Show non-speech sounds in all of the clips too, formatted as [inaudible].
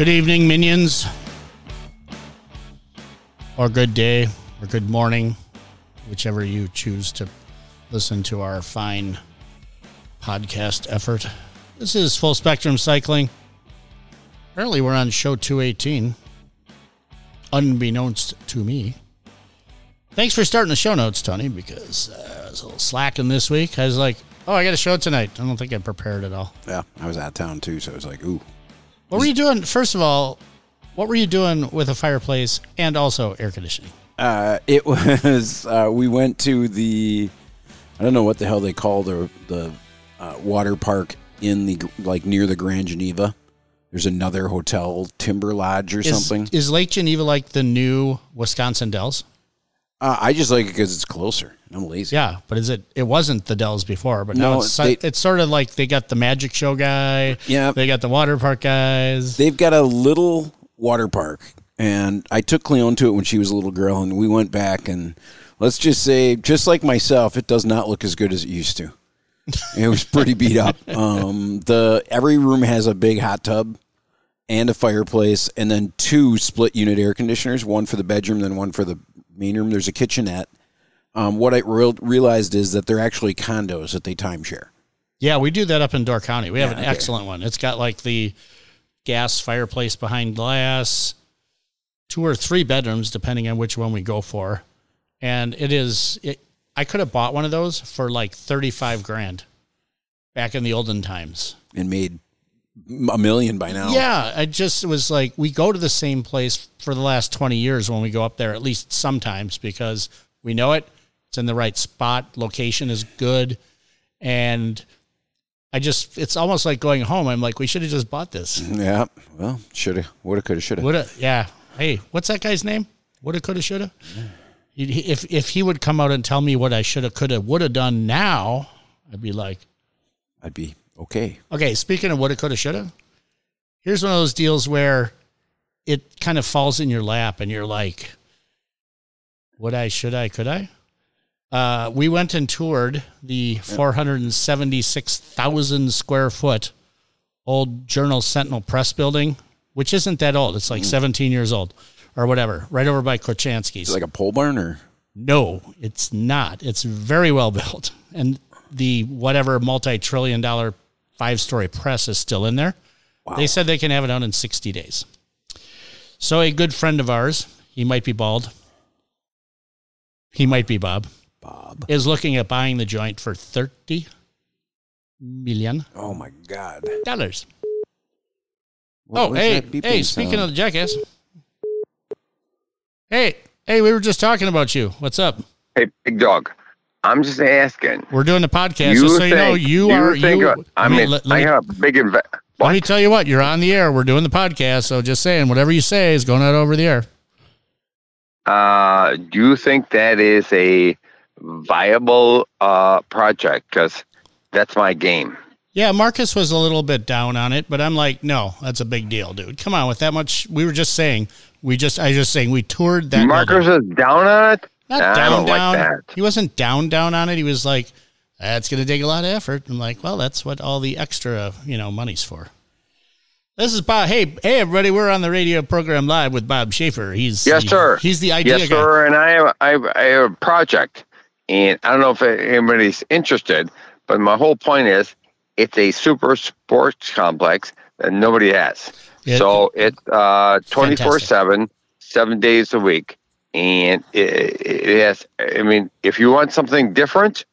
Good evening, minions. Or good day, or good morning, whichever you choose to listen to our fine podcast effort. This is Full Spectrum Cycling. Apparently, we're on show 218, unbeknownst to me. Thanks for starting the show notes, Tony, because uh, I was a little slacking this week. I was like, oh, I got a show tonight. I don't think I prepared at all. Yeah, I was out of town too, so it was like, ooh. What were you doing? First of all, what were you doing with a fireplace and also air conditioning? Uh, it [laughs] was uh, we went to the I don't know what the hell they call the the uh, water park in the like near the Grand Geneva. There's another hotel, Timber Lodge or Is, something. is Lake Geneva like the new Wisconsin Dells? Uh, I just like it because it's closer. I'm lazy. Yeah, but is it? It wasn't the Dells before, but now it's they- it's sort of like they got the magic show guy. Yeah. they got the water park guys. They've got a little water park, and I took Cleone to it when she was a little girl, and we went back, and let's just say, just like myself, it does not look as good as it used to. It was pretty beat up. [laughs] Um, the every room has a big hot tub and a fireplace, and then two split unit air conditioners, one for the bedroom, then one for the main room. There's a kitchenette. Um, what I real realized is that they're actually condos that they timeshare. yeah, we do that up in Door County. We have Yeah, an okay. excellent one. It's got like the gas fireplace behind glass, two or three bedrooms depending on which one we go for, and it is. It, I could have bought one of those for like thirty five grand back in the olden times. and made a million by now. Yeah, I just was like, we go to the same place for the last 20 years when we go up there, at least sometimes, because we know it. It's in the right spot. Location is good. And I just, it's almost like going home. I'm like, we should have just bought this. Yeah. Well, shoulda, woulda, coulda, shoulda. Woulda, yeah. Hey, what's that guy's name? Woulda, coulda, shoulda. He- he- If if he would come out and tell me what I shoulda, coulda, woulda done now, I'd be like, I'd be okay. Okay, speaking of woulda, coulda, shoulda, here's one of those deals where it kind of falls in your lap and you're like, would I, should I, could I? Uh, we went and toured the 476,000 square foot old Journal Sentinel Press building, which isn't that old. It's like 17 years old or whatever, right over by it like a pole barn or? No, it's not. It's very well built. And the whatever multi trillion dollar five story press is still in there. They said they can have it out in 60 days. So, a good friend of ours, he might be bald, he might be Bob, Bob. is looking at buying the joint for 30 million Oh my God. dollars. What Oh, was hey, that hey, speaking sound? of the jackass. Hey, hey, we were just talking about you. What's up? Hey, big dog. I'm just asking. We're doing the podcast, You just so you know, you, you are think, you. I mean, let, let I me- have a big invest. let me tell you what, you're on the air. We're doing the podcast, so just saying, whatever you say is going out over the air. Uh, do you think that is a viable uh, project? Because that's my game. Yeah, Marcus was a little bit down on it, but I'm like, no, that's a big deal, dude. Come on, with that much, we were just saying, we just, I was just saying, we toured that. Marcus building. is down on it. not I down, like down. that. He wasn't down, down on it. He was like, that's going to take a lot of effort. I'm like, well, that's what all the extra, you know, money's for. This is Bob. Hey, hey, everybody! We're on the radio program live with Bob Schaefer. He's Yes, he- sir. He's the idea Yes, guy. sir. And I have, I, have, I have a project, and I don't know if anybody's interested, but my whole point is, it's a super sports complex that nobody has. It- so it's uh, 24 7, seven days a week. And it, it has, I mean, if you want something different,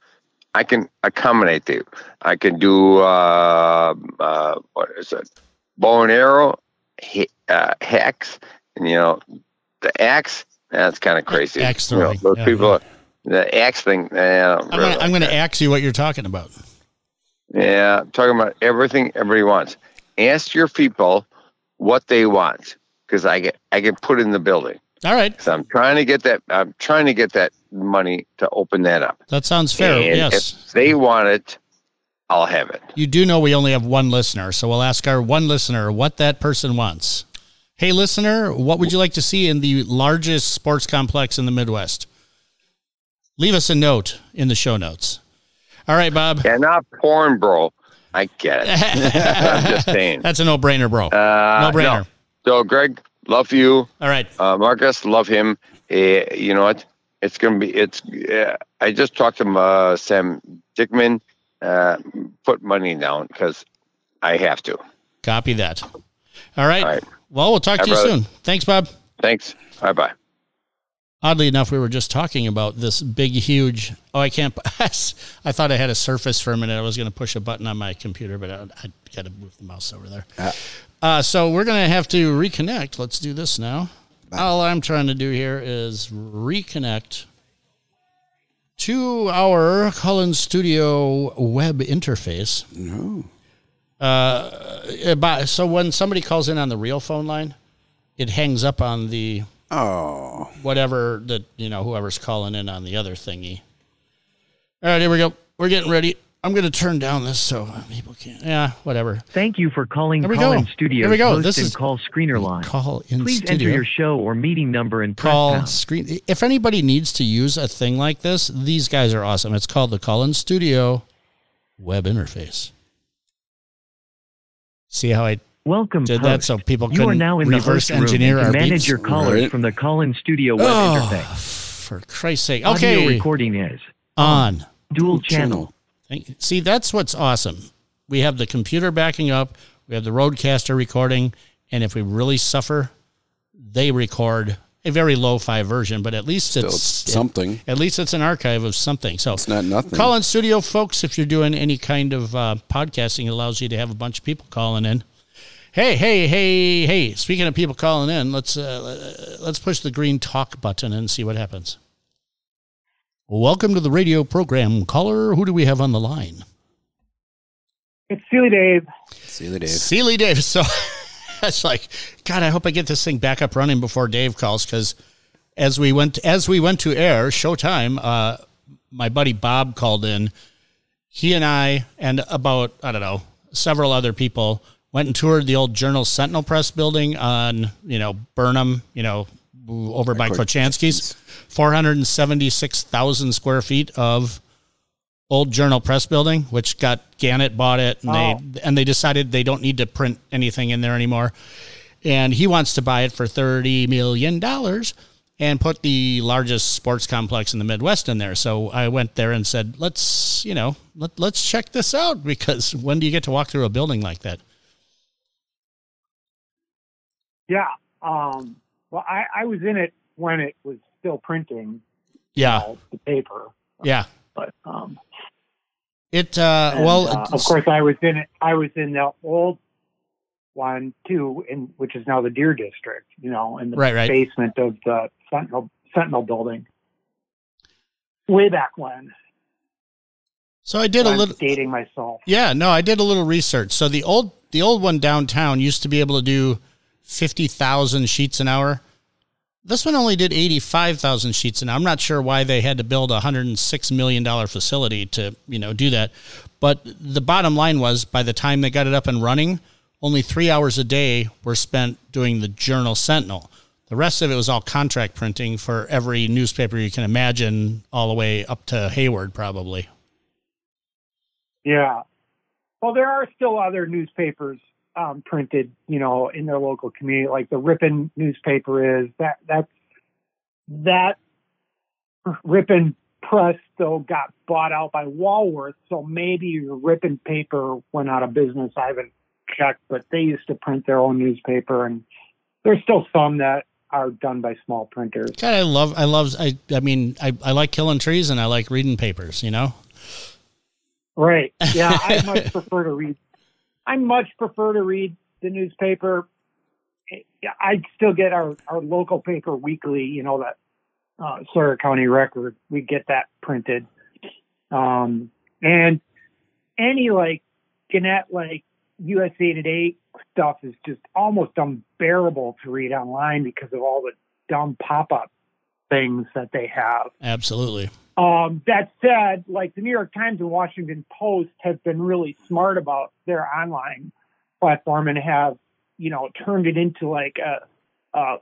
I can accommodate you. I can do, uh, uh, what is it? Bow and arrow, he, uh, hex, and, you know, the axe, that's kind of crazy. Axe You know, those yeah, people, the axe thing, I'm really gonna, like that. ask you what you're talking about. Yeah, I'm talking about everything everybody wants. Ask your people what they want because I get I get put in the building. All right, So I'm trying to get that. I'm trying to get that money to open that up. that sounds fair. And yes, if they want it, I'll have it. you do know we only have one listener, so we'll ask our one listener what that person wants. Hey, listener, what would you like to see in the largest sports complex in the Midwest? Leave us a note in the show notes. All right, Bob. Yeah, not porn, bro. I get it. [laughs] I'm just saying. That's a no-brainer, bro. Uh, no-brainer. So, Greg, love you. All right. Uh, Marcus, love him. Uh, you know what? It's gonna be. It's. Uh, I just talked to uh, Sam Dickman. Uh, put money down because I have to. Copy that. All right. All right. Well, we'll talk Hi, to you brother. soon. Thanks, Bob. Thanks. Bye bye. Oddly enough, we were just talking about this big, huge. Oh, I can't. [laughs] I thought I had a Surface for a minute. I was going to push a button on my computer, but I, I got to move the mouse over there. Ah. Uh, so we're going to have to reconnect. Let's do this now. All I'm trying to do here is reconnect to our Call In Studio web interface. No. Uh, so when somebody calls in on the real phone line, it hangs up on the Oh. whatever that you know whoever's calling in on the other thingy. All right, here we go. We're getting ready. I'm going to turn down this so uh, people can't. Yeah, whatever. Thank you for calling Here we Call go. In Studio Here we go. host This is- call screener line. Call in Please studio. enter your show or meeting number and press call pound. screen. If anybody needs to use a thing like this, these guys are awesome. It's called the Call in Studio web interface. See how I Welcome, did that so people You are couldn't now in the reverse host engineer and our manage beats? your callers Right. from the Call In Studio web Oh, interface. for Christ's sake. Okay, Audio recording is on. dual channel. Channel. See, that's what's awesome. We have the computer backing up, we have the RODECaster recording, and if we really suffer, they record a very low-fi version, but at least Still it's something. At least it's an archive of something. So It's not nothing. Call in studio, folks. If you're doing any kind of uh, podcasting, it allows you to have a bunch of people calling in. Hey, hey, hey, hey! Speaking of people calling in, let's uh, let's push the green talk button and see what happens. Welcome to the radio program, caller. Who do we have on the line? It's Seeley Dave. See you, Dave. Seeley Dave. So [laughs] that's like, God, I hope I get this thing back up running before Dave calls because as we went as we went to air, Showtime, uh, my buddy Bob called in. He and I and about I don't know several other people went and toured the old Journal Sentinel Press building on you know Burnham, you know over by Kochanski's, four hundred and seventy six thousand square feet of old Journal Press building, which got Gannett bought it, and they oh. and they decided they don't need to print anything in there anymore. And he wants to buy it for thirty million dollars and put the largest sports complex in the Midwest in there. So I went there and said, "Let's, you know, let, let's check this out because when do you get to walk through a building like that?" Yeah. Um, well, I, I was in it when it was still printing Yeah, uh, the paper, yeah. but um, It uh, and, well, uh, of course, I was in it. I was in the old one too, in which is now the Deer District. You know, in the Right, right. basement of the Sentinel Sentinel building. Way back when. so I did a little. dating myself. Yeah, no, I did a little research. So the old the old one downtown used to be able to do fifty thousand sheets an hour. This one only did eighty five thousand sheets an hour. I'm not sure why they had to build a hundred and six million dollar facility to you know do that. But the bottom line was by the time they got it up and running, only three hours a day were spent doing the Journal Sentinel. The rest of it was all contract printing for every newspaper you can imagine, all the way up to Hayward, probably. Yeah. Well, there are still other newspapers um, printed, you know, in their local community, like the Ripon newspaper is. That that's that Ripon Press though got bought out by Walworth, so maybe the Ripon paper went out of business. I haven't checked, but they used to print their own newspaper, and there's still some that are done by small printers. God, I love, I love, I, I mean, I, I like killing trees and I like reading papers, you know? Right. Yeah, I [laughs] much prefer to read. I much prefer to read the newspaper. I still get our, our local paper weekly. You know that uh, Sawyer County Record. We get that printed, um, and any like Gannett like USA Today stuff is just almost unbearable to read online because of all the dumb pop up things that they have. Absolutely. Um, that said, like the New York Times and Washington Post have been really smart about their online platform and have, you know, turned it into like a, a,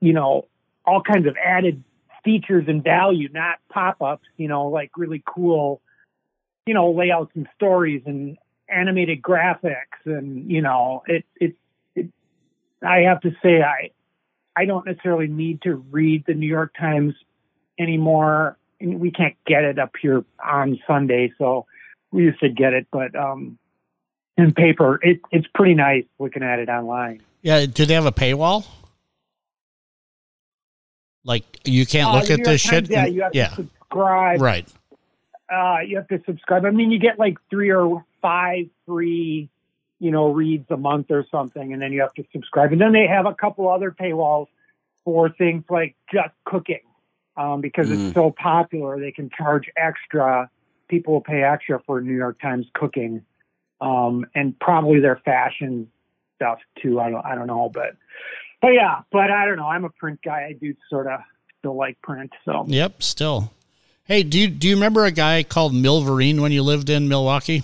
you know, all kinds of added features and value, not pop-ups, you know, like really cool, you know, layouts and stories and animated graphics and, you know, it, it, it I have to say I I don't necessarily need to read the New York Times anymore. And we can't get it up here on Sunday, so we used to get it, but um, in paper, it, it's pretty nice looking at it online. Yeah. Do they have a paywall? Like you can't Uh, look at this Times, shit. Yeah, you have yeah. to subscribe. Right. uh, you have to subscribe. I mean, you get like three or five free, you know, reads a month or something, and then you have to subscribe. And then they have a couple other paywalls for things like just cooking, um, because Mm. it's so popular. They can charge extra. People will pay extra for New York Times cooking, um, and probably their fashion stuff too. I don't, I don't know, but, but yeah, but I don't know. I'm a print guy. I do sort of still like print, so. Yep. Still. Hey, do you do you remember a guy called Milverene when you lived in Milwaukee?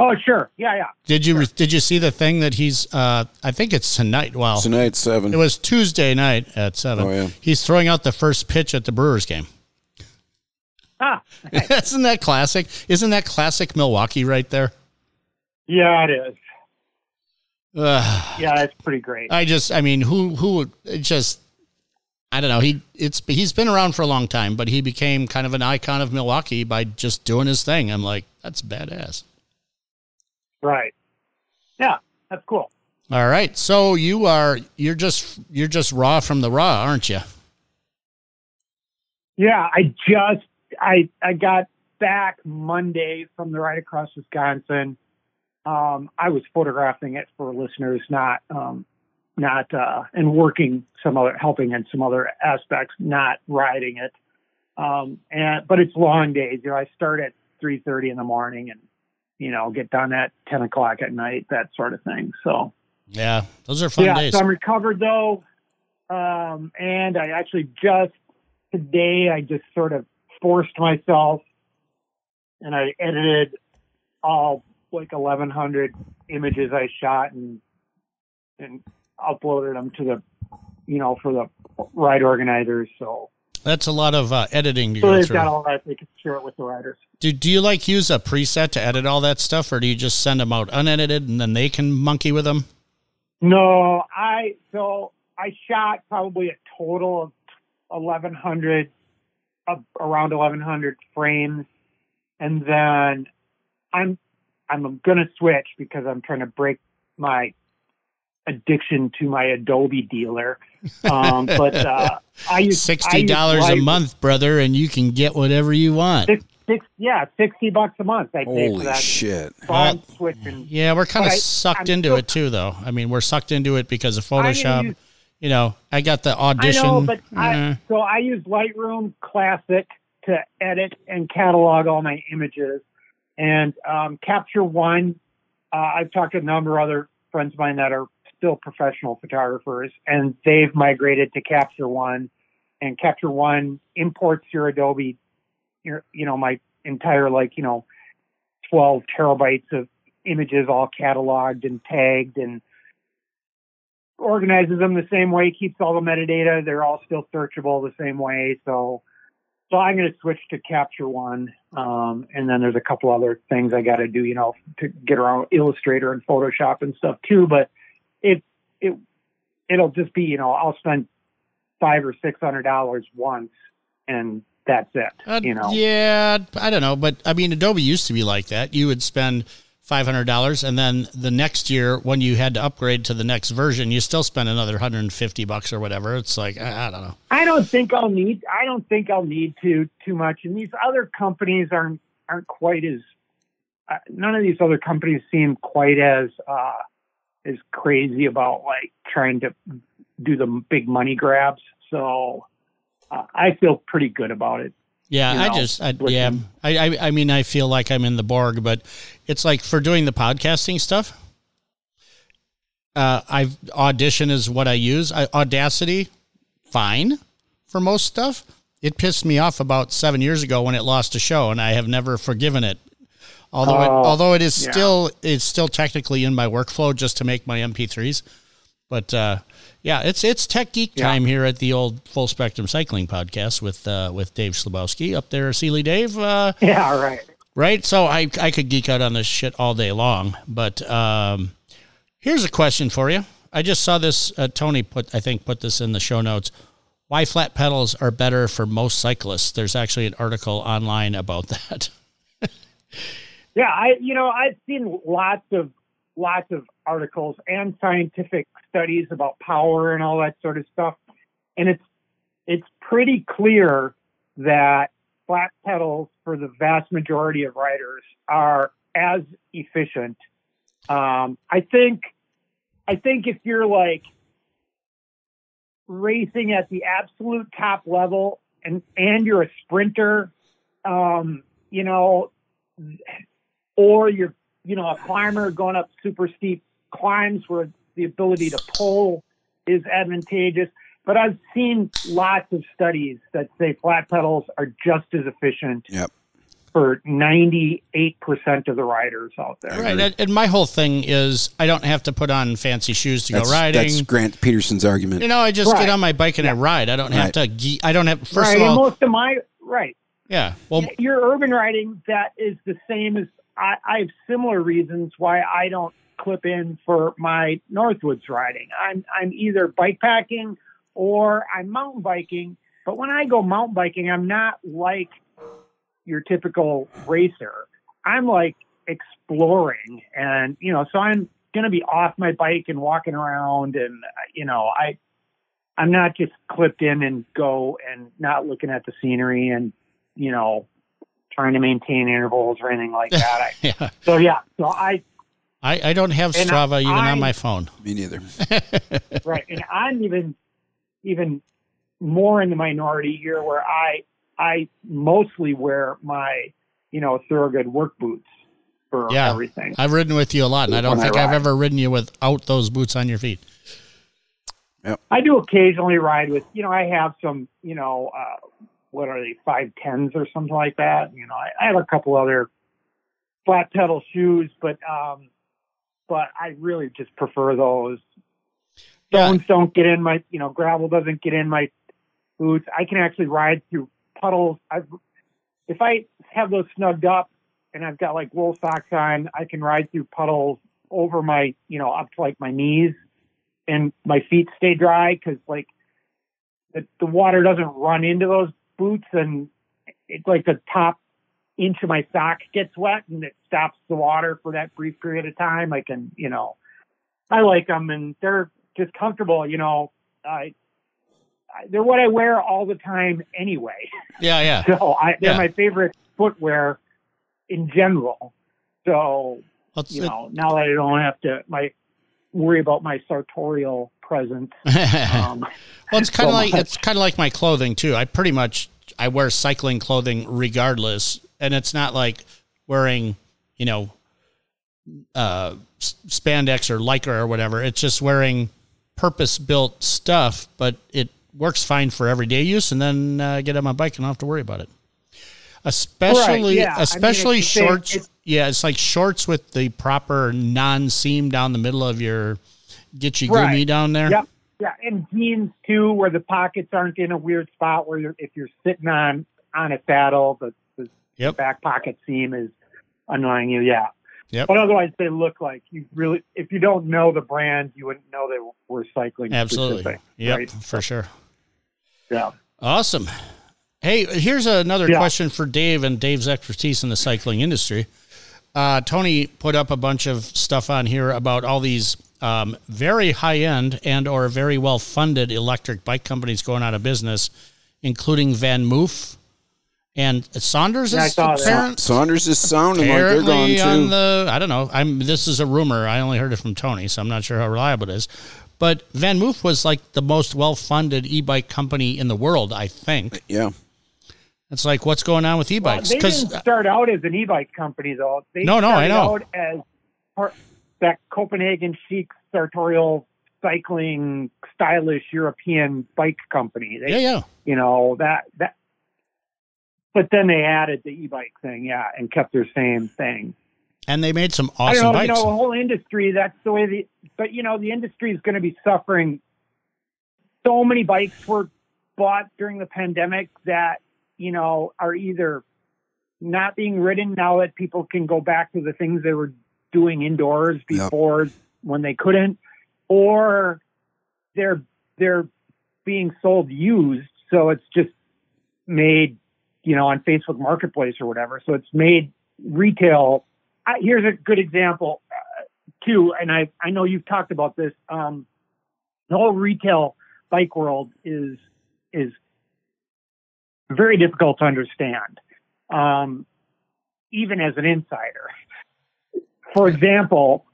Oh, sure. Yeah, yeah. Did you did you see the thing that he's? Uh, I think it's tonight. Well, Tonight seven. it was Tuesday night at seven. Oh, yeah. He's throwing out the first pitch at the Brewers game. Ah, [laughs] Isn't that classic? Isn't that classic Milwaukee right there? yeah, it is. Ugh. Yeah, it's pretty great. I just, I mean, who, who just, I don't know. He, it's, he's been around for a long time, but he became kind of an icon of Milwaukee by just doing his thing. I'm like, that's badass. Right. Yeah, that's cool. All right. So you are, you're just, you're just raw from the raw, aren't you? Yeah, I just I I got back Monday from the Ride Across Wisconsin. Um, I was photographing it for listeners, not um, not uh, and working some other helping in some other aspects, not riding it. Um, and but it's long days. You know, I start at three thirty in the morning and you know get done at ten o'clock at night, that sort of thing. So Yeah. Those are fun yeah, days. so I'm recovered though, um, and I actually just today I just sort of forced myself, and I edited all like 1,100 images I shot and and uploaded them to the, you know, for the ride organizers. So That's a lot of uh, editing to so go they've through. got all that. They can share it with the riders. Do, do you like use a preset to edit all that stuff or do you just send them out unedited and then they can monkey with them? No, I so I shot probably a total of eleven hundred, uh, around eleven hundred frames, and then I'm I'm gonna switch because I'm trying to break my addiction to my Adobe dealer. Um, but uh, [laughs] I use Sixty dollars a month, brother, and you can get whatever you want. Six, six, yeah, sixty bucks a month. I pay for Holy that. shit! So I'm switching. Yeah, we're kind of sucked I'm into still- it too, though. I mean, we're sucked into it because of Photoshop. use- you know, I got the audition. I know, but I, so I use Lightroom Classic to edit and catalog all my images, and um, Capture One. Uh, I've talked to a number of other friends of mine that are still professional photographers, and they've migrated to Capture One, and Capture One imports your Adobe, your you know my entire like you know, twelve terabytes of images all cataloged and tagged and organizes them the same way, keeps all the metadata. They're all still searchable the same way. So, so I'm going to switch to Capture One, um, and then there's a couple other things I got to do, you know, to get around Illustrator and Photoshop and stuff too. But it it it'll just be, you know, I'll spend five or six hundred dollars once, and that's it. uh, you know, Yeah, I don't know, but I mean, Adobe used to be like that. You would spend five hundred dollars, and then the next year, when you had to upgrade to the next version, you still spend another hundred and fifty bucks or whatever. It's like I, I don't know. I don't think I'll need. I don't think I'll need to too much. And these other companies aren't aren't quite as. Uh, none of these other companies seem quite as uh, as crazy about like trying to do the big money grabs. So uh, I feel pretty good about it. Yeah, you I just, I, yeah. I, I, I mean, I feel like I'm in the Borg, but it's like for doing the podcasting stuff. Uh, I've Audition is what I use. I, Audacity, fine for most stuff. It pissed me off about seven years ago when it lost a show, and I have never forgiven it. Although, it, Oh, although it is yeah. still, it's still technically in my workflow just to make my MP3s. But uh, yeah, it's it's tech geek Yeah. time here at the old Full Spectrum Cycling Podcast with uh, with Dave Schlabowske up there, Seeley Dave. Uh, [laughs] Yeah, all right. right? So I I could geek out on this shit all day long, but um, here's a question for you. I just saw this. Uh, Tony put, I think, put this in the show notes. Why flat pedals are better for most cyclists. There's actually an article online about [laughs] that. Yeah, I you know I've seen lots of lots of articles and scientific studies about power and all that sort of stuff, and it's it's pretty clear that flat pedals for the vast majority of riders are as efficient. Um, I think I think if you're like racing at the absolute top level and and you're a sprinter, um, you know, or you're you know a climber going up super steep climbs where the ability to pull is advantageous. But I've seen lots of studies that say flat pedals are just as efficient Yep. for 98% of the riders out there. Right. And, and my whole thing is I don't have to put on fancy shoes to That's, go riding. that's Grant Petersen's argument. you know, I just Right. get on my bike and I ride. I don't have to. ge- I don't have. First right, of and all, most of my right. yeah. Well, your urban riding that is the same as I, I have similar reasons why I don't clip in for my Northwoods riding. I'm I'm either bike packing or I'm mountain biking. But when I go mountain biking, I'm not like your typical racer. I'm like exploring, and you know, so I'm gonna be off my bike and walking around, and you know, I I'm not just clipped in and go and not looking at the scenery and you know trying to maintain intervals or anything like that. [laughs] I, yeah. so yeah, so I I, I don't have And Strava even I- on my phone. Me neither. [laughs] right, and I'm even even more in the minority here, where I I mostly wear my you know Thorogood work boots for Yeah. everything. I've ridden with you a lot, and I don't When I think I've ever ridden you without those boots on your feet. I do occasionally ride with, you know, I have some, you know, uh, what are they, five tens or something like that. You know, I, I have a couple other flat pedal shoes, but, um, but I really just prefer those. Yeah. Stones don't get in my, you know, gravel doesn't get in my boots. I can actually ride through puddles. I've, if I have those snugged up and I've got like wool socks on, I can ride through puddles over my, you know, up to like my knees and my feet stay dry because like the, the water doesn't run into those boots and it's like the top inch of my sock gets wet and it stops the water for that brief period of time. I can, you know, I like them and they're just comfortable. You know, I, I they're what I wear all the time anyway. [laughs] Yeah, yeah. So I, they're Yeah. my favorite footwear in general. So it's- you know, now that I don't have to my worry about my sartorial presence. [laughs] Um, [laughs] well, it's kind of so like much. it's kind of like my clothing too. I pretty much I wear cycling clothing regardless, and it's not like wearing you know uh, spandex or lycra or whatever. It's just wearing purpose built stuff, but it works fine for everyday use. And then uh, get on my bike and I don't have to worry about it. Especially, yeah. I mean, especially the same- shorts. it's- yeah, it's like shorts with the proper non seam down the middle of your get you Right. down there. Yep. Yeah, and jeans too, where the pockets aren't in a weird spot where you're, if you're sitting on on a saddle, the, the Yep. back pocket seam is annoying you. Yeah. Yep. But otherwise, they look like you really. If you don't know the brand, you wouldn't know they were cycling. Absolutely. specific, Yep, right? for sure. Yeah. Awesome. Hey, here's another Yeah. question for Dave and Dave's expertise in the cycling industry. Uh, Tony put up a bunch of stuff on here about all these um, very high end and or very well funded electric bike companies going out of business, including VanMoof and Sondors Yeah, is saw apparent- Sondors is sounding like they're apparently gone on too. the I don't know. I'm this is a rumor. I only heard it from Tony, so I'm not sure how reliable it is. But VanMoof was like the most well funded e bike company in the world, I think. yeah. It's like what's going on with e Well, bikes? they Because didn't uh, start out as an e-bike company, though. They No, no, I know. Out as part, that Copenhagen chic sartorial cycling stylish European bike company. They, yeah, yeah, You know that that. But then they added the e-bike thing, yeah, and kept their same thing. and they made some I awesome know, bikes. you know, the whole industry. That's the way the. But you know, the industry is going to be suffering. So many bikes were bought during the pandemic that you know are either not being ridden now that people can go back to the things they were doing indoors Yep. before when they couldn't, or they're they're being sold used, so it's just made, you know, on Facebook Marketplace or whatever. So it's made retail. I, here's a good example uh, too, and I I know you've talked about this. Um, the whole retail bike world is is very difficult to understand, um, even as an insider. For example,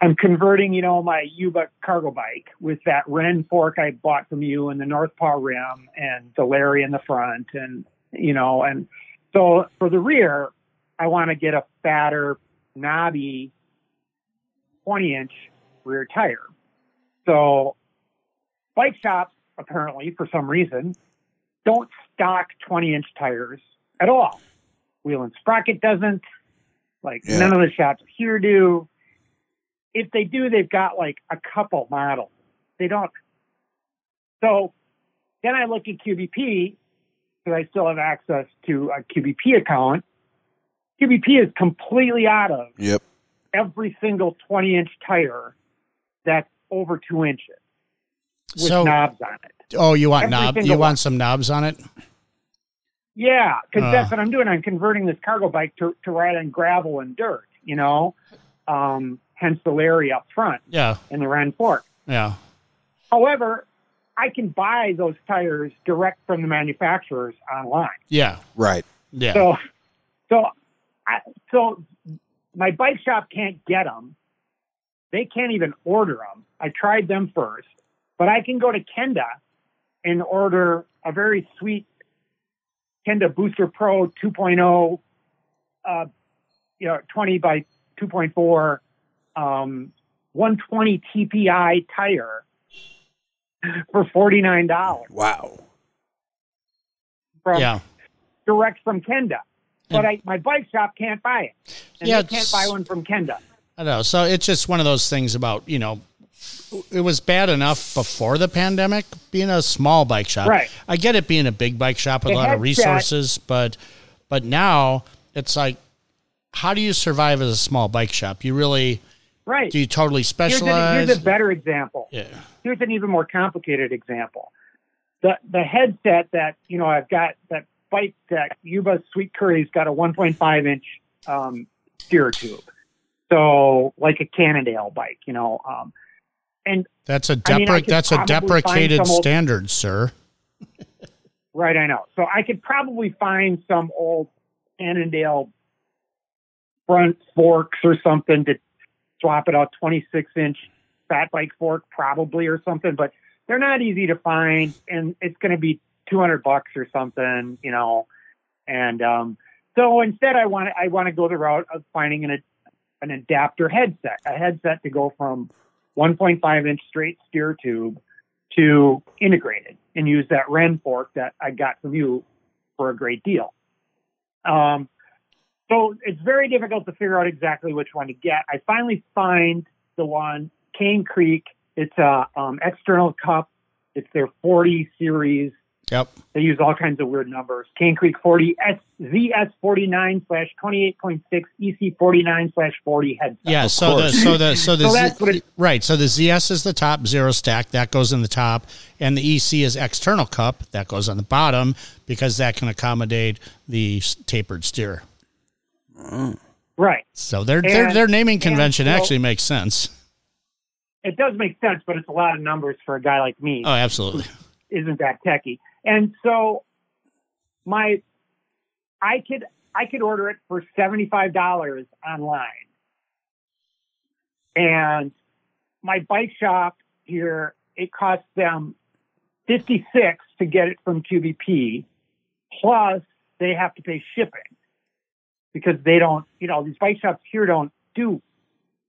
I'm converting, you know, my Yuba cargo bike with that Wren fork I bought from you and the North Paw rim and the Larry in the front and you know, and so for the rear, I want to get a fatter, knobby 20 inch rear tire. So bike shops apparently for some reason don't stock 20 inch tires at all. Wheel and Sprocket doesn't. Like Yeah. none of the shops here do. If they do, they've got like a couple models. They don't. So then I look at QBP because I still have access to a QBP account. QBP is completely out of Yep. every single 20 inch tire that's over two inches with So- knobs on it. Oh, you want Every knob? You one. want some knobs on it? Yeah, because Uh. that's what I'm doing. I'm converting this cargo bike to, to ride on gravel and dirt, you know, um, hence the Larry up front Yeah, and the Wren Fork. yeah. However, I can buy those tires direct from the manufacturers online. Yeah, Right. yeah. So, so, I, so my bike shop can't get them. They can't even order them. I tried them first, but I can go to Kenda and order a very sweet Kenda Booster Pro 2.0, uh, you know, 20 by 2.4, um, 120 TPI tire for $49 Wow. from yeah. direct from Kenda. But I, my bike shop can't buy it. And Yeah, they can't buy one from Kenda. I know. So it's just one of those things about, you know, it was bad enough before the pandemic being a small bike shop. Right. I get it being a big bike shop with The a lot of resources, but but now it's like how do you survive as a small bike shop? You really Right. do you totally Here's, specialize? here's a better example. yeah. Here's an even more complicated example. The the headset that you know I've got that bike that Yuba Sweet Curry's got a 1.5 inch um, steer tube, so like a Cannondale bike, you know. Um, and That's a I mean, I depre- could that's a deprecated old- standard, sir. Right, I know. So I could probably find some old Cannondale front forks or something to swap it out 26 inch fat bike fork, probably or something, but they're not easy to find and it's going to be 200 bucks or something, you know. And um, so instead, I want to I want to go the route of finding an an adapter headset, a headset to go from 1.5 inch straight steer tube to integrated and use that Wren fork that I got from you for a great deal. Um, so it's very difficult to figure out exactly which one to get. I finally find the one Cane Creek. It's a um, external cup. It's their 40 series. Yep. They use all kinds of weird numbers. Cane Creek 40 S, ZS49 slash 28.6 EC49 slash 40 headset. Yeah, so the course. so the so the So Z- that's what it- right. So the ZS is the top zero stack that goes in the top, and the EC is external cup that goes on the bottom because that can accommodate the tapered steer. Mm. Right. So their their And- their naming and convention so- actually makes sense. It does make sense, but it's a lot of numbers for a guy like me. Oh, absolutely. isn't that techy. And so my I could I could order it for seventy five dollars online. And my bike shop here, it costs them fifty six to get it from QBP, plus they have to pay shipping. Because they don't, you know, these bike shops here don't do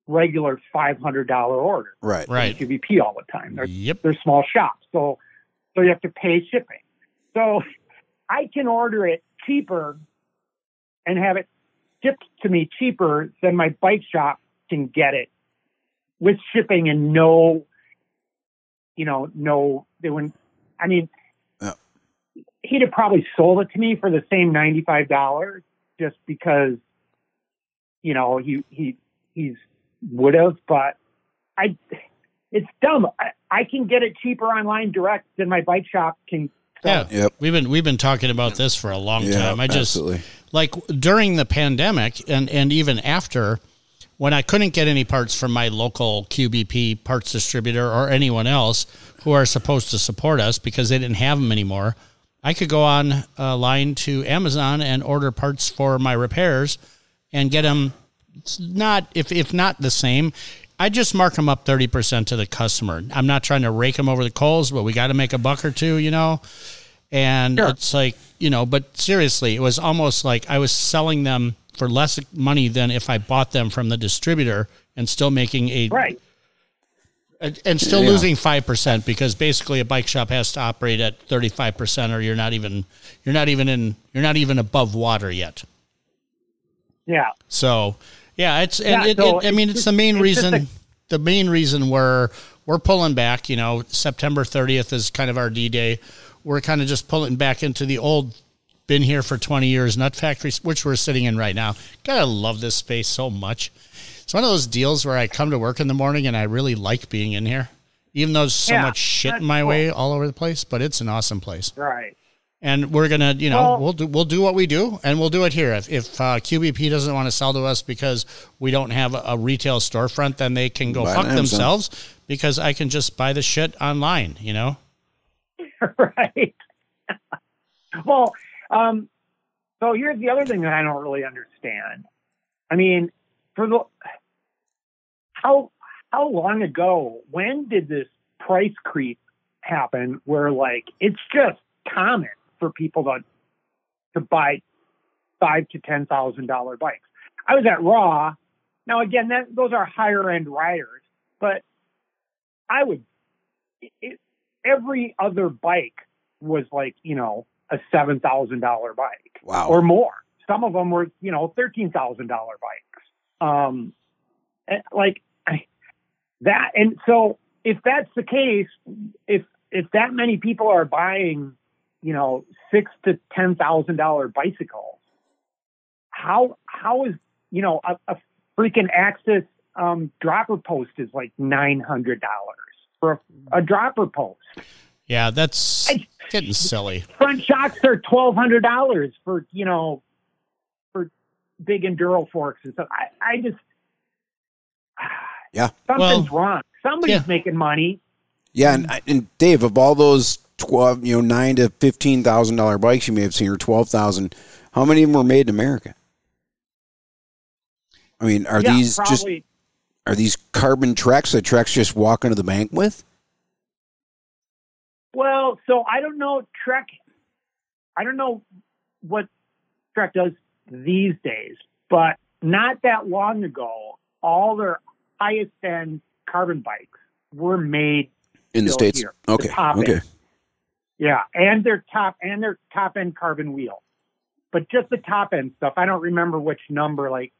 regular five hundred dollar orders Right. Right. from QBP all the time. They're Yep. they're small shops, so so you have to pay shipping. So [laughs] I can order it cheaper and have it shipped to me cheaper than my bike shop can get it with shipping and no, you know, no, they wouldn't. I mean, Yeah. he'd have probably sold it to me for the same ninety five dollars just because, you know, he he he's would have, but I, it's dumb. I, I can get it cheaper online direct than my bike shop can. Yeah. Yep. we've been we've been talking about this for a long Yeah, time. I just absolutely. like during the pandemic and and even after when I couldn't get any parts from my local QBP parts distributor or anyone else who are supposed to support us because they didn't have them anymore, I could go on a line to Amazon and order parts for my repairs and get them not if if not the same. I just mark them up 30% to the customer. I'm not trying to rake them over the coals, but we got to make a buck or two, you know? And Sure. it's like, you know, but seriously, it was almost like I was selling them for less money than if I bought them from the distributor and still making a Right. and and still Yeah. losing 5% because basically a bike shop has to operate at 35% or you're not even you're not even in you're not even above water yet. Yeah. So, yeah, it's and Yeah, it, so it, I mean it's it's the main it's reason a- the main reason we're we're pulling back, you know, September 30th is kind of our D-day. We're kind of just pulling back into the old been here for 20 years nut factory which we're sitting in right now. Gotta love this space so much. It's one of those deals where I come to work in the morning and I really like being in here. Even though there's so Yeah, much shit in my cool. way all over the place, but it's an awesome place Right. And we're gonna you know Well- we'll do we'll do what we do and we'll do it here if, if uh, qbp doesn't want to sell to us because we don't have a, a retail storefront then they can go fuck themselves because i can just buy the shit online you know [laughs] right. [laughs] well, um, so here's the other thing that I don't really understand. I mean, for the how how long ago? When did this price creep happen? Where like it's just common for people to to buy five to ten thousand dollar bikes. I was at Raw. Now again, that those are higher end riders, but I would it, every other bike was like you know a seven thousand dollar bike Wow. or more. Some of them were you know thirteen thousand dollar bikes. Um, like I- that, and so if that's the case, if if that many people are buying, you know, six to ten thousand dollar bicycles, how how is you know a, a freaking Axis um, dropper post is like nine hundred dollars for a, a dropper post. yeah that's I- getting silly Front shocks are twelve hundred dollars for you know for big enduro forks and stuff. I, I just Yeah. something's wrong. Somebody's Yeah. making money. Yeah, and, and Dave, of all those twelve, you know, nine to fifteen thousand dollar bikes you may have seen, or twelve thousand, how many of them were made in America? I mean, are yeah, these just are these carbon treks that Treks just walk into the bank with? Well, so I don't know Trek. I don't know what Trek does these days, but not that long ago, all their highest end carbon bikes were made. In the states, here. Okay, top okay, end. Yeah, and their top and their top end carbon wheel, but just the top end stuff. I don't remember which number, like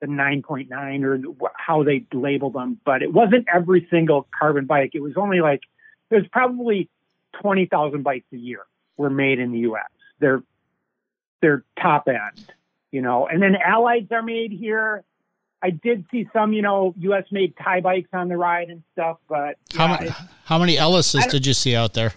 the 9.9 or how they labeled them, but it wasn't every single carbon bike. It was only like there's probably 20,000 bikes a year were made in the U.S. They're they're top end, you know, and then allies are made here. I did see some, you know, U.S. made tie bikes on the ride and stuff, but how, yeah, many how many ellis's did you see out there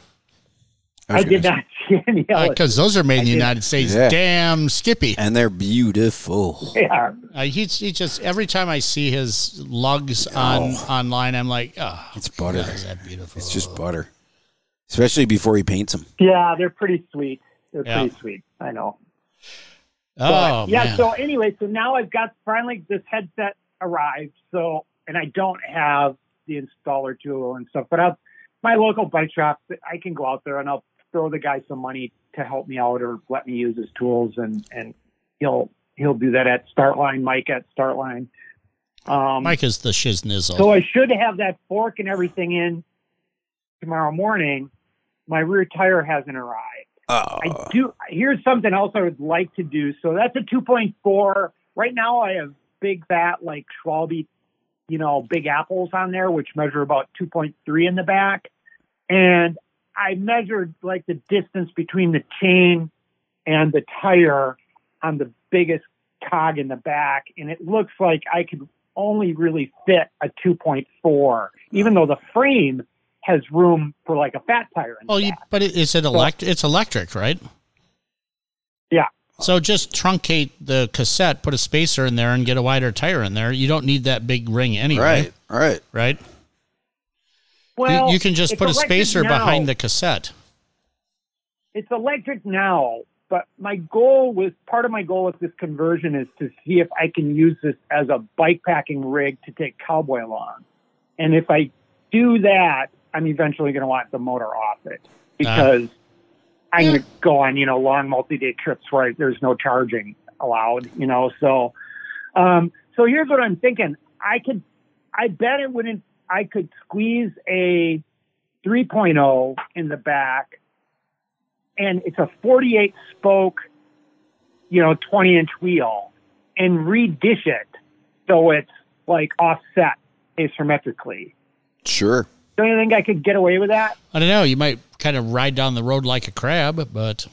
I was did not [laughs] see any Ellis. because those are made in the did- united states Yeah. damn skippy and they're beautiful. Yeah. uh, he's he just every time i see his lugs on online i'm like oh It's butter. God, is that beautiful It's just butter, especially before he paints them. Yeah, they're pretty sweet. They're Yeah. pretty sweet. I know. oh But, yeah. man. So anyway, so now I've got finally this headset arrived. So and I don't have the installer tool and stuff, but I've my local bike shop. I can go out there and I'll throw the guy some money to help me out or let me use his tools and and he'll he'll do that at Startline. Mike at Startline. Um, mike is the shiznizzle so I should have that fork and everything in tomorrow morning. My rear tire hasn't arrived. Oh, I do. Here's something else I would like to do. So that's a 2.4. Right now, I have big fat like Schwalbe, you know, big apples on there, which measure about 2.3 in the back. And I measured like the distance between the chain and the tire on the biggest cog in the back, and it looks like I could only really fit a 2.4, even though the frame has room for like a fat tire. In the you, back. but it, is it elect? It's electric, right? Yeah. So just truncate the cassette, put a spacer in there, and get a wider tire in there. You don't need that big ring anyway, Right. Right. right? Well, you, you can just put a spacer now. behind the cassette. It's electric now, but my goal was part of my goal with this conversion is to see if I can use this as a bike packing rig to take cowboy along. And if I do that, I'm eventually going to want the motor off it because I'm going to go on, you know, long multi-day trips where there's no charging allowed, you know. So, um, so here's what I'm thinking. I could, I bet it wouldn't. I could squeeze a 3.0 in the back and it's a 48 spoke, you know, 20 inch wheel and redish it so it's like offset asymmetrically. Sure. Don't you think I could get away with that? I don't know. You might kind of ride down the road like a crab, but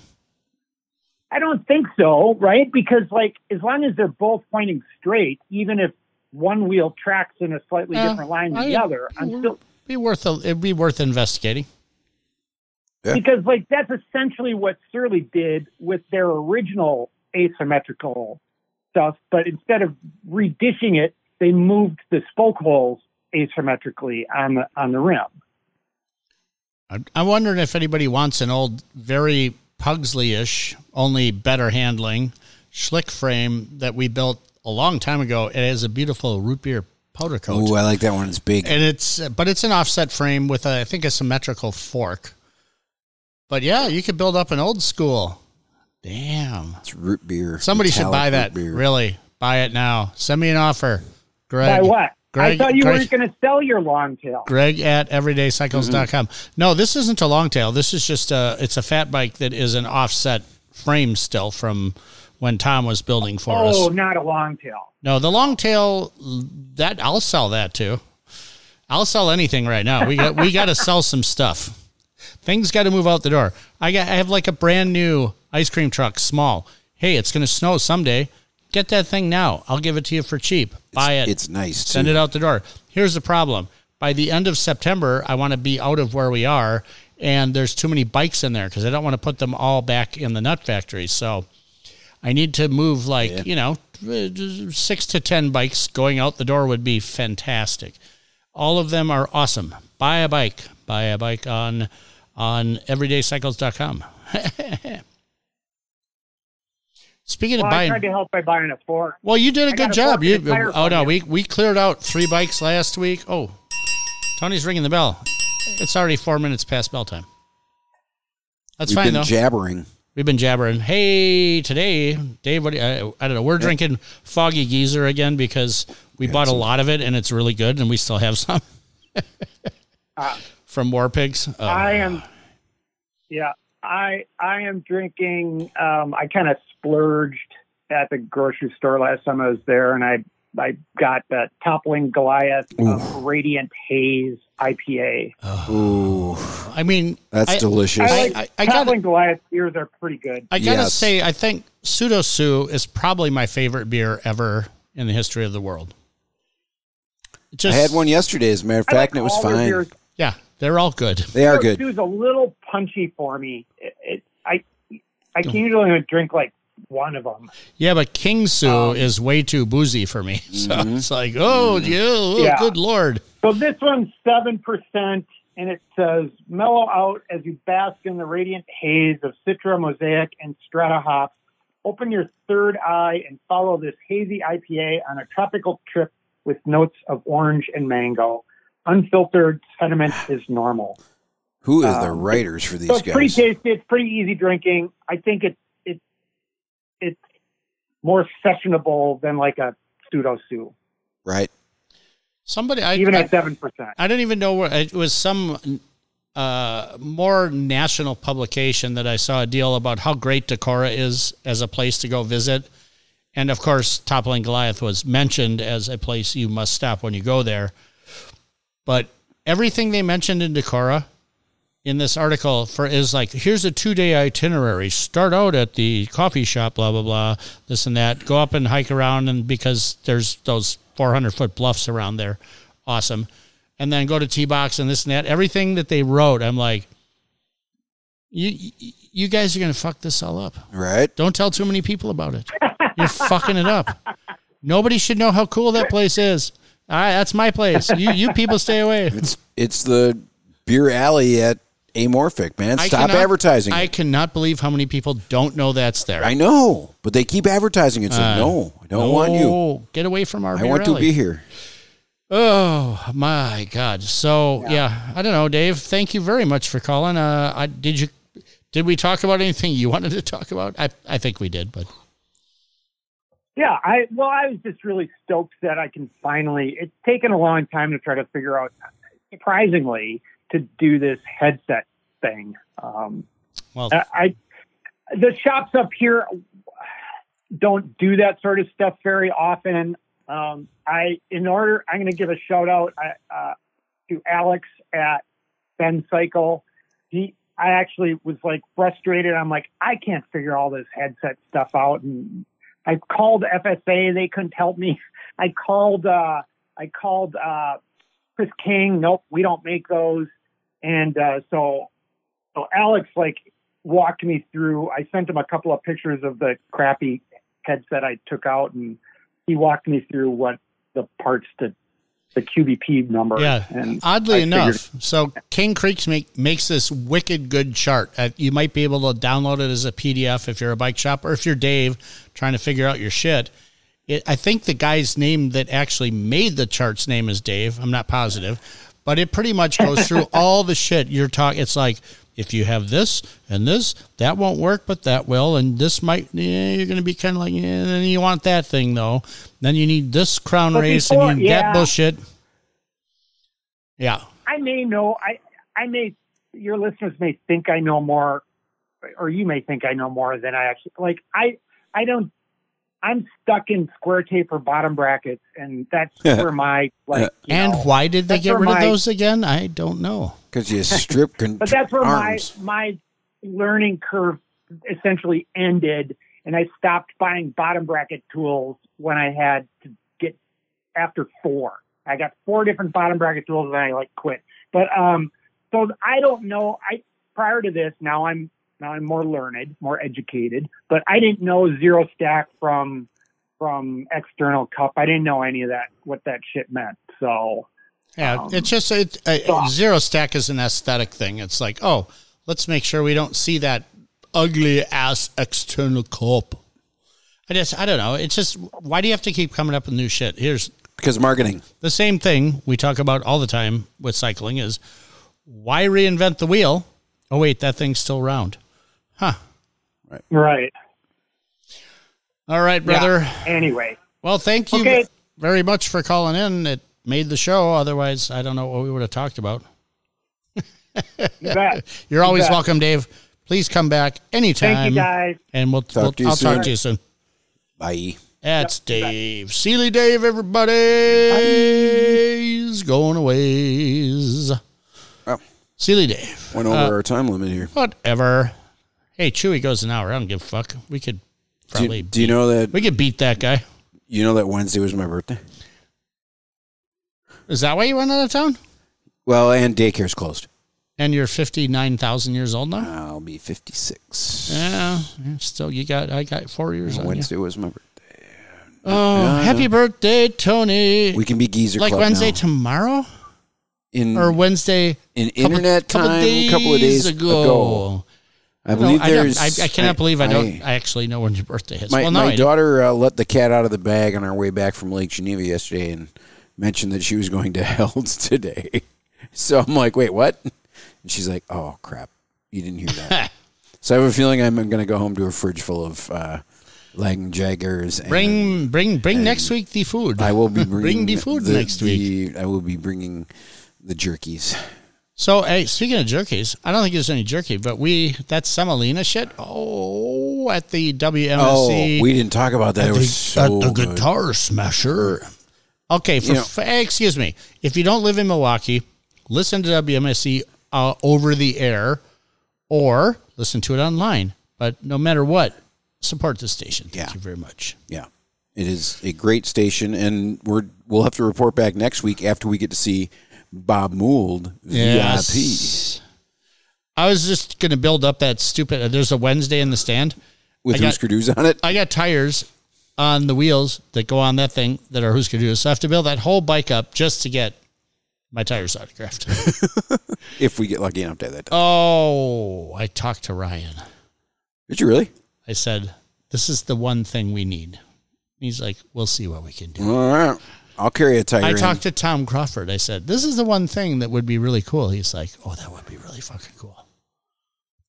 I don't think so, right? Because like as long as they're both pointing straight, even if one wheel tracks in a slightly Yeah, different line than I- the other, I'm still be worth a, it'd be worth investigating. Yeah. because like that's essentially what Surly did with their original asymmetrical stuff, but instead of redishing it, they moved the spoke holes asymmetrically on the on the rim. I'm, I'm wondering if anybody wants an old, very Pugsley-ish, only better handling Schlick frame that we built a long time ago. It has a beautiful root beer powder coat. Oh, I like that one. It's big. and it's but it's an offset frame with a, I think a symmetrical fork. But yeah, you could build up an old school. Damn. It's root beer. Somebody should buy that. beer. Really. Buy it now. Send me an offer. Greg. By what? Greg- I thought you Greg- weren't going to sell your long tail. Greg at everydaycycles.com. Mm-hmm. No, this isn't a long tail. This is just a it's a fat bike that is an offset frame still from when Tom was building for Oh, us. Oh, not a long tail. No, the long tail that I'll sell that too. I'll sell anything right now. We got we got to [laughs] sell some stuff. Things got to move out the door. I got I have like a brand new ice cream truck, small. Hey, it's going to snow someday. Get that thing now. I'll give it to you for cheap. Buy it. It's nice. Send too. it out the door. Here's the problem. By the end of September, I want to be out of where we are, and there's too many bikes in there because I don't want to put them all back in the nut factory. So I need to move like, Yeah. you know, six to 10 bikes going out the door would be fantastic. All of them are awesome. Buy a bike. Buy a bike on on everydaycycles.com. [laughs] Speaking Well, of I buying tried to help by buying a fork. well, you did a I good got a job. You, and a tire oh no, for we we cleared out three bikes last week. Oh, Tony's ringing the bell. It's already four minutes past bell time. That's We've fine been though. jabbering. We've been jabbering. Hey, today, Dave. What? do you- I, I don't know. We're drinking Foggy Geezer again because we bought a lot of it and it's really good, and we still have some [laughs] [laughs] from War Pigs. Oh. I am, yeah, I I am drinking. Um, I kind of splurged at the grocery store last time I was there, and I I got the Toppling Goliath uh, Radiant Haze IPA. Ooh, I mean, that's I, delicious. I like I- I gotta- Toppling Goliath beers are pretty good. I gotta Yes. say, I think Pseudo Sue is probably my favorite beer ever in the history of the world. I Just, had one yesterday, as a matter of fact, like and it was fine. beers. Yeah, they're all good. They are good. It was a little punchy for me. It, it, I I can usually drink like one of them. Yeah, but King Sue Um, is way too boozy for me. [laughs] So Mm-hmm. it's like, oh, yeah, oh, Yeah. good lord. So this one's seven percent, and it says mellow out as you bask in the radiant haze of Citra, Mosaic, and Strata hops. Open your third eye and follow this hazy IPA on a tropical trip with notes of orange and mango. Unfiltered sediment is normal. Who is the Um, writers for these so it's pretty tasty. It's pretty easy drinking. I think it's it's it's more sessionable than like a pseudo sue, Right. Somebody, I, even at seven percent. I didn't even know where it was some uh, more national publication that I saw a deal about how great Decorah is as a place to go visit. And of course, Toppling Goliath was mentioned as a place you must stop when you go there. But everything they mentioned in Decorah in this article for is like here's a two day itinerary. Start out at the coffee shop, blah blah blah, this and that. Go up and hike around, and because there's those 400 foot bluffs around there. Awesome. And then go to T box and this and that. Everything that they wrote, I'm like, you you guys are gonna fuck this all up. Right? Don't tell too many people about it. You're fucking it up. Nobody should know how cool that place is. All right, that's my place. You you people stay away. It's it's the beer alley at Amorphic, man. I Stop cannot- advertising. I it. cannot believe how many people don't know that's there. I know, but they keep advertising it. So Uh, no, I don't want you. Get away from our I beer want to be here. Oh my God! So yeah. I don't know, Dave. Thank you very much for calling. Uh, I, did you did we talk about anything you wanted to talk about? I I think we did, but Yeah, I well, I was just really stoked that I can finally. It's taken a long time to try to figure out, surprisingly, to do this headset thing. Um, well, I, I the shops up here don't do that sort of stuff very often. Um, I, in order, I'm going to give a shout out uh, to Alex at Ben Cycle. He, I actually was like frustrated. I'm like, I can't figure all this headset stuff out, and I called FSA. They couldn't help me. [laughs] I called, uh, I called uh, Chris King. Nope, we don't make those. And uh, so, so Alex like walked me through. I sent him a couple of pictures of the crappy headset I took out, and he walked me through what the parts to the QBP number. yeah. And Oddly I enough, figured- so Cane Creeks make, makes this wicked good chart. Uh, you might be able to download it as a PDF if you're a bike shop or if you're Dave trying to figure out your shit. It, I think the guy's name that actually made the chart's name is Dave. I'm not positive, but it pretty much goes through [laughs] all the shit you're talking. It's like if you have this and this, that won't work, but that will, and this might. Yeah, you're going to be kind of like, yeah, then you want that thing though. Then you need this crown But race before- and you need that bullshit. Yeah. I may know. I I may. Your listeners may think I know more, or you may think I know more than I actually like. I I don't. I'm stuck in square tape or bottom brackets, and that's where my like. And know, why did they get where rid of those again? I don't know. Because you strip con- [laughs] But that's where arms. my my learning curve essentially ended, and I stopped buying bottom bracket tools when I had to get after four. I got four different bottom bracket tools, and I like quit. But um, so I don't know. I prior to this, now I'm now I'm more learned, more educated. But I didn't know zero stack from from external cup. I didn't know any of that what that shit meant. So Yeah, Um, it's just it, uh, so- zero stack is an aesthetic thing. It's like, oh, let's make sure we don't see that ugly ass external cup. I just, I don't know. It's just, why do you have to keep coming up with new shit? Here's because marketing. the same thing we talk about all the time with cycling is why reinvent the wheel? Oh wait, that thing's still round. Huh. right. Right. All right, brother. Yeah. Anyway, Well, thank you Okay. very much for calling in. It made the show. Otherwise, I don't know what we would have talked about. you bet. [laughs] You're always bet. welcome, Dave. Please come back anytime. Thank you guys. And we'll, Talk we'll to you I'll soon. talk to you soon. Bye. That's Dave. Seeley Dave, everybody. He's going away. Oh. Seeley Dave. Went over Uh, our time limit here. Whatever. Hey, Chewey goes an hour. I don't give a fuck. We could Do, probably do you know that we could beat that guy. you know that Wednesday was my birthday? Is that why you went out of town? Well, and daycare's closed. And you're fifty nine thousand years old now. I'll be 56. Yeah, still you got I got four years on you. Wednesday was my birthday. Oh, Yeah, I happy know. birthday, Tony! We can be geezer like club Wednesday now. tomorrow in or Wednesday in couple- internet time a couple of days ago. I believe I, don't- there's. I, I cannot believe I don't. I, actually know when your birthday is. My, well, no, my daughter uh, let the cat out of the bag on our way back from Lake Geneva yesterday and mentioned that she was going to [laughs] Hell's today. So I'm like, wait, what? And she's like, oh, crap. You didn't hear that. [laughs] so I have a feeling I'm going to go home to a fridge full of uh, Landjaegers. And Bring, bring, bring next week the food. I will be bringing [laughs] bring the food next week. the- I will be bringing the jerkies. So, hey, speaking of jerkies, I don't think there's any jerky, but we that semolina shit. Oh, at the WMSE. Oh, we didn't talk about that. It at the, was so at the. Guitar Smasher. Okay, for You know- f- excuse me, if you don't live in Milwaukee, listen to WMSE uh, over the air, or listen to it online. But no matter what, support the station. Thank Yeah. you very much. Yeah. It is a great station, and we're we'll have to report back next week after we get to see Bob Mould Yes. I was just going to build up that stupid. uh, There's a Wednesday in the stand. With got- Husker Du's on it. I got tires on the wheels that go on that thing that are Husker Du. So I have to build that whole bike up just to get my tires autographed. [laughs] If we get lucky enough to have that. oh, I talked to Ryan. Did you really? I said, "This is the one thing we need." He's like, "We'll see what we can do." All right. I'll carry a tire. I in. talked to Tom Crawford. I said, "This is the one thing that would be really cool." He's like, "Oh, that would be really fucking cool."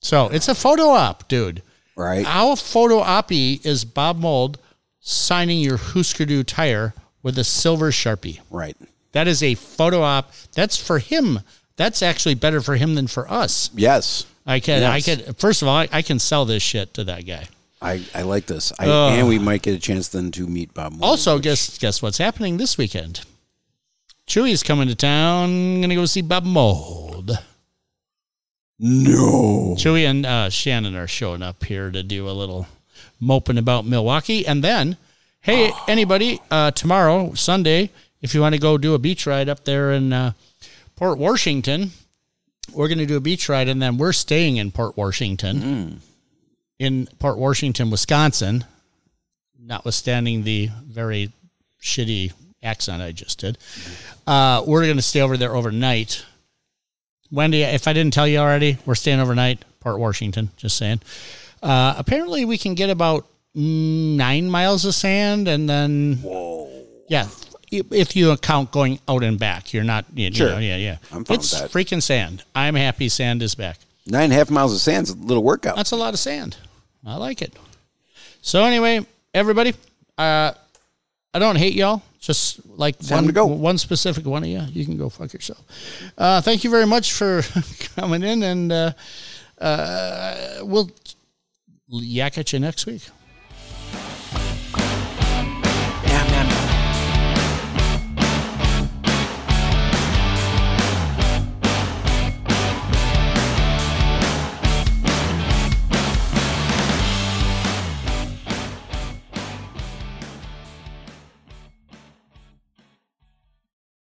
So it's a photo op, dude. right. Our photo oppy is Bob Mould signing your Husker Du tire with a silver sharpie. Right. That is a photo op. That's for him. That's actually better for him than for us. Yes. I can. I Yes. can. First of all, I, I can sell this shit to that guy. I, I like this. I, Ugh. and we might get a chance then to meet Bob Mould. Also, guess guess what's happening this weekend? Chewey's coming to town. Gonna go see Bob Mould. no. Chewy and uh, Shannon are showing up here to do a little moping about Milwaukee. And then, hey, [sighs] anybody, uh, tomorrow, Sunday, if you want to go do a beach ride up there in uh, Port Washington, we're going to do a beach ride. And then we're staying in Port Washington, in Port Washington, Wisconsin, notwithstanding the very shitty accent I just did. Uh, we're going to stay over there overnight. Wendy, if I didn't tell you already, we're staying overnight, Port Washington. Just saying. Uh, apparently, we can get about nine miles of sand, and then Whoa. yeah, if- you account going out and back, you're not. You, you Sure. know, yeah, yeah. I'm fine it's freaking sand. I'm happy sand is back. Nine and a half miles of sand's a little workout. That's a lot of sand. I like it. So anyway, everybody, uh, I don't hate y'all. Just like time one, to go. one specific one of you, you can go fuck yourself. Uh, thank you very much for [laughs] coming in, and uh, uh, we'll yak at you next week.